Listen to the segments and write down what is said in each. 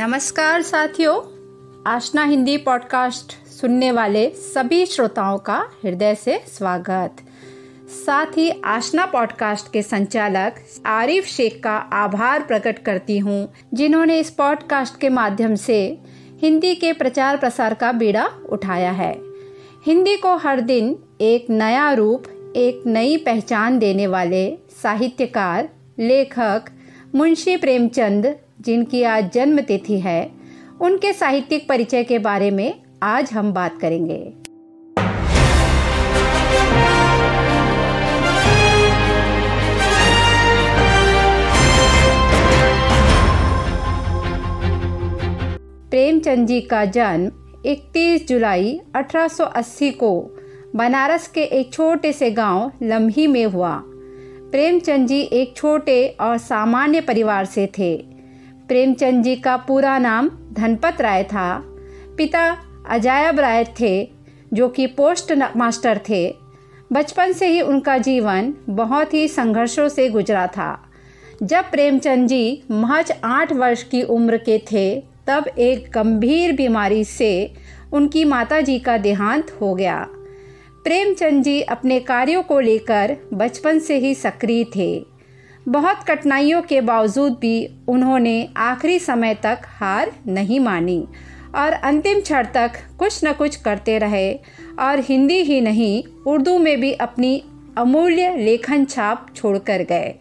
नमस्कार साथियों। आशना हिंदी पॉडकास्ट सुनने वाले सभी श्रोताओं का हृदय से स्वागत। साथ ही आशना पॉडकास्ट के संचालक आरिफ शेख का आभार प्रकट करती हूँ, जिन्होंने इस पॉडकास्ट के माध्यम से हिंदी के प्रचार प्रसार का बीड़ा उठाया है। हिंदी को हर दिन एक नया रूप, एक नई पहचान देने वाले साहित्यकार, लेखक मुंशी प्रेमचंद जिनकी आज जन्म तिथि है, उनके साहित्यिक परिचय के बारे में आज हम बात करेंगे। प्रेमचंद जी का जन्म 31 जुलाई 1880 को बनारस के एक छोटे से गाँव लम्ही में हुआ। प्रेमचंद जी एक छोटे और सामान्य परिवार से थे। प्रेमचंद जी का पूरा नाम धनपत राय था। पिता अजायब राय थे, जो कि पोस्ट मास्टर थे। बचपन से ही उनका जीवन बहुत ही संघर्षों से गुजरा था। जब प्रेमचंद जी महज आठ वर्ष की उम्र के थे, तब एक गंभीर बीमारी से उनकी माता जी का देहांत हो गया। प्रेमचंद जी अपने कार्यों को लेकर बचपन से ही सक्रिय थे। बहुत कठिनाइयों के बावजूद भी उन्होंने आखिरी समय तक हार नहीं मानी और अंतिम क्षण तक कुछ न कुछ करते रहे और हिंदी ही नहीं, उर्दू में भी अपनी अमूल्य लेखन छाप छोड़कर गए।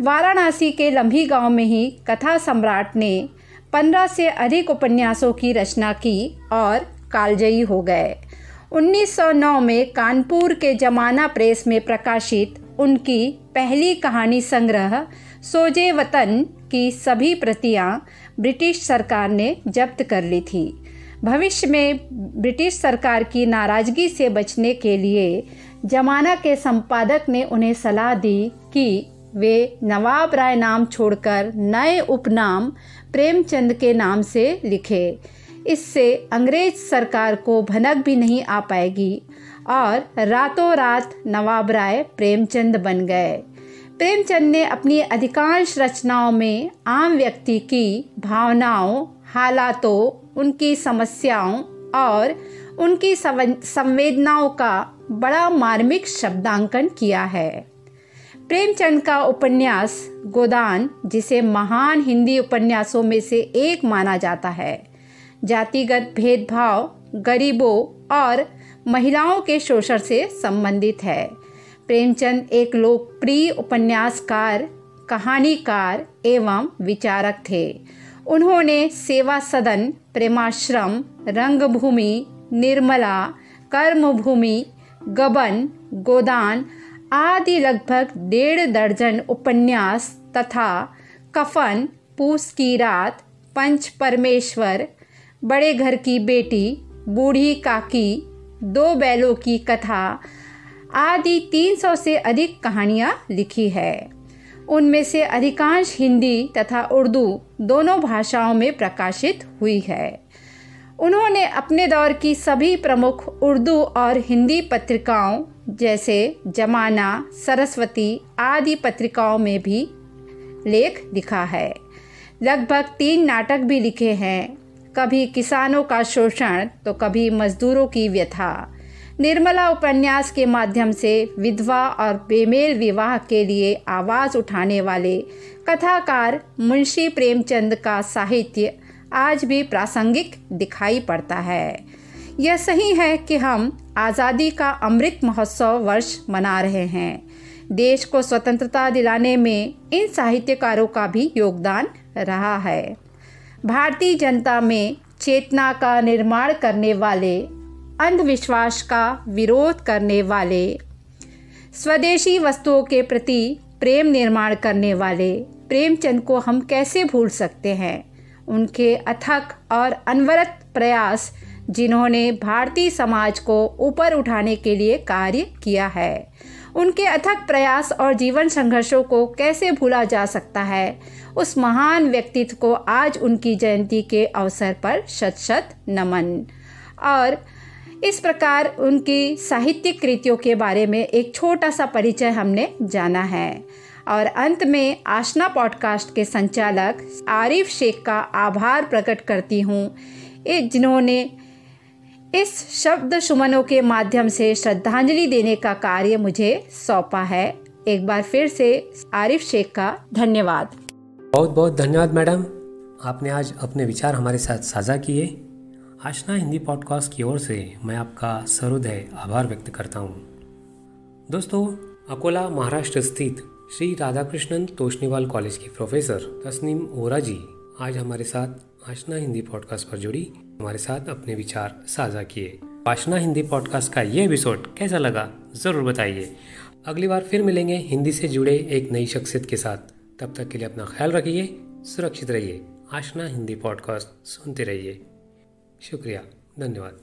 वाराणसी के लम्भी गाँव में ही कथा सम्राट ने पंद्रह से अधिक उपन्यासों की रचना की और कालजयी हो गए। 1909 में कानपुर के जमाना प्रेस में प्रकाशित उनकी पहली कहानी संग्रह सोजे वतन की सभी प्रतियाँ ब्रिटिश सरकार ने जब्त कर ली थी। भविष्य में ब्रिटिश सरकार की नाराज़गी से बचने के लिए जमाना के संपादक ने उन्हें सलाह दी कि वे नवाब राय नाम छोड़कर नए उपनाम प्रेमचंद के नाम से लिखे। इससे अंग्रेज़ सरकार को भनक भी नहीं आ पाएगी और रातों रात नवाब राय प्रेमचंद बन गए। प्रेमचंद ने अपनी अधिकांश रचनाओं में आम व्यक्ति की भावनाओं, हालातों, उनकी समस्याओं और उनकी संवेदनाओं का बड़ा मार्मिक शब्दांकन किया है। प्रेमचंद का उपन्यास गोदान, जिसे महान हिंदी उपन्यासों में से एक माना जाता है जातिगत भेदभाव, गरीबों और महिलाओं के शोषण से संबंधित है। प्रेमचंद एक लोकप्रिय उपन्यासकार, कहानीकार एवं विचारक थे। उन्होंने सेवा सदन, प्रेमाश्रम, रंगभूमि, निर्मला, कर्मभूमि, गबन, गोदान आदि लगभग डेढ़ दर्जन उपन्यास तथा कफन, पूस की रात, पंच परमेश्वर बड़े घर की बेटी, बूढ़ी काकी, दो बैलों की कथा आदि 300 से अधिक कहानियाँ लिखी है। उनमें से अधिकांश हिंदी तथा उर्दू दोनों भाषाओं में प्रकाशित हुई है। उन्होंने अपने दौर की सभी प्रमुख उर्दू और हिंदी पत्रिकाओं जैसे जमाना, सरस्वती आदि पत्रिकाओं में भी लेख लिखा है। लगभग तीन नाटक भी लिखे हैं। कभी किसानों का शोषण तो कभी मजदूरों की व्यथा। निर्मला उपन्यास के माध्यम से विधवा और बेमेल विवाह के लिए आवाज़ उठाने वाले कथाकार मुंशी प्रेमचंद का साहित्य आज भी प्रासंगिक दिखाई पड़ता है। यह सही है कि हम आज़ादी का अमृत महोत्सव वर्ष मना रहे हैं। देश को स्वतंत्रता दिलाने में इन साहित्यकारों का भी योगदान रहा है। भारतीय जनता में चेतना का निर्माण करने वाले, अंधविश्वास का विरोध करने वाले, स्वदेशी वस्तुओं के प्रति प्रेम निर्माण करने वाले, प्रेमचंद को हम कैसे भूल सकते हैं? उनके अथक और अनवरत प्रयास, जिन्होंने भारतीय समाज को ऊपर उठाने के लिए कार्य किया है। उनके अथक प्रयास और जीवन संघर्षों को कैसे भूला जा सकता है? उस महान व्यक्तित्व को आज उनकी जयंती के अवसर पर शत शत नमन। और इस प्रकार उनकी साहित्यिक कृतियों के बारे में एक छोटा सा परिचय हमने जाना है। और अंत में आशना पॉडकास्ट के संचालक आरिफ शेख का आभार प्रकट करती हूँ। जिन्होंने इस शब्द सुमनों के माध्यम से श्रद्धांजलि देने का कार्य मुझे सौंपा है। एक बार फिर से आरिफ शेख का धन्यवाद। बहुत बहुत धन्यवाद मैडम। आपने आज अपने विचार हमारे साथ साझा किए। आशना हिंदी पॉडकास्ट की ओर से मैं आपका सरोदय आभार व्यक्त करता हूँ। दोस्तों, अकोला, महाराष्ट्र स्थित श्री राधाकृष्णन तोशनीवाल कॉलेज के प्रोफेसर तस्नीम ओरा जी आज हमारे साथ आशना हिंदी पॉडकास्ट पर जुड़ी हमारे साथ अपने विचार साझा किए। आशना हिंदी पॉडकास्ट का ये एपिसोड कैसा लगा, ज़रूर बताइए। अगली बार फिर मिलेंगे हिंदी से जुड़े एक नई शख्सियत के साथ। तब तक के लिए अपना ख्याल रखिए, सुरक्षित रहिए। आशना हिंदी पॉडकास्ट सुनते रहिए। शुक्रिया, धन्यवाद।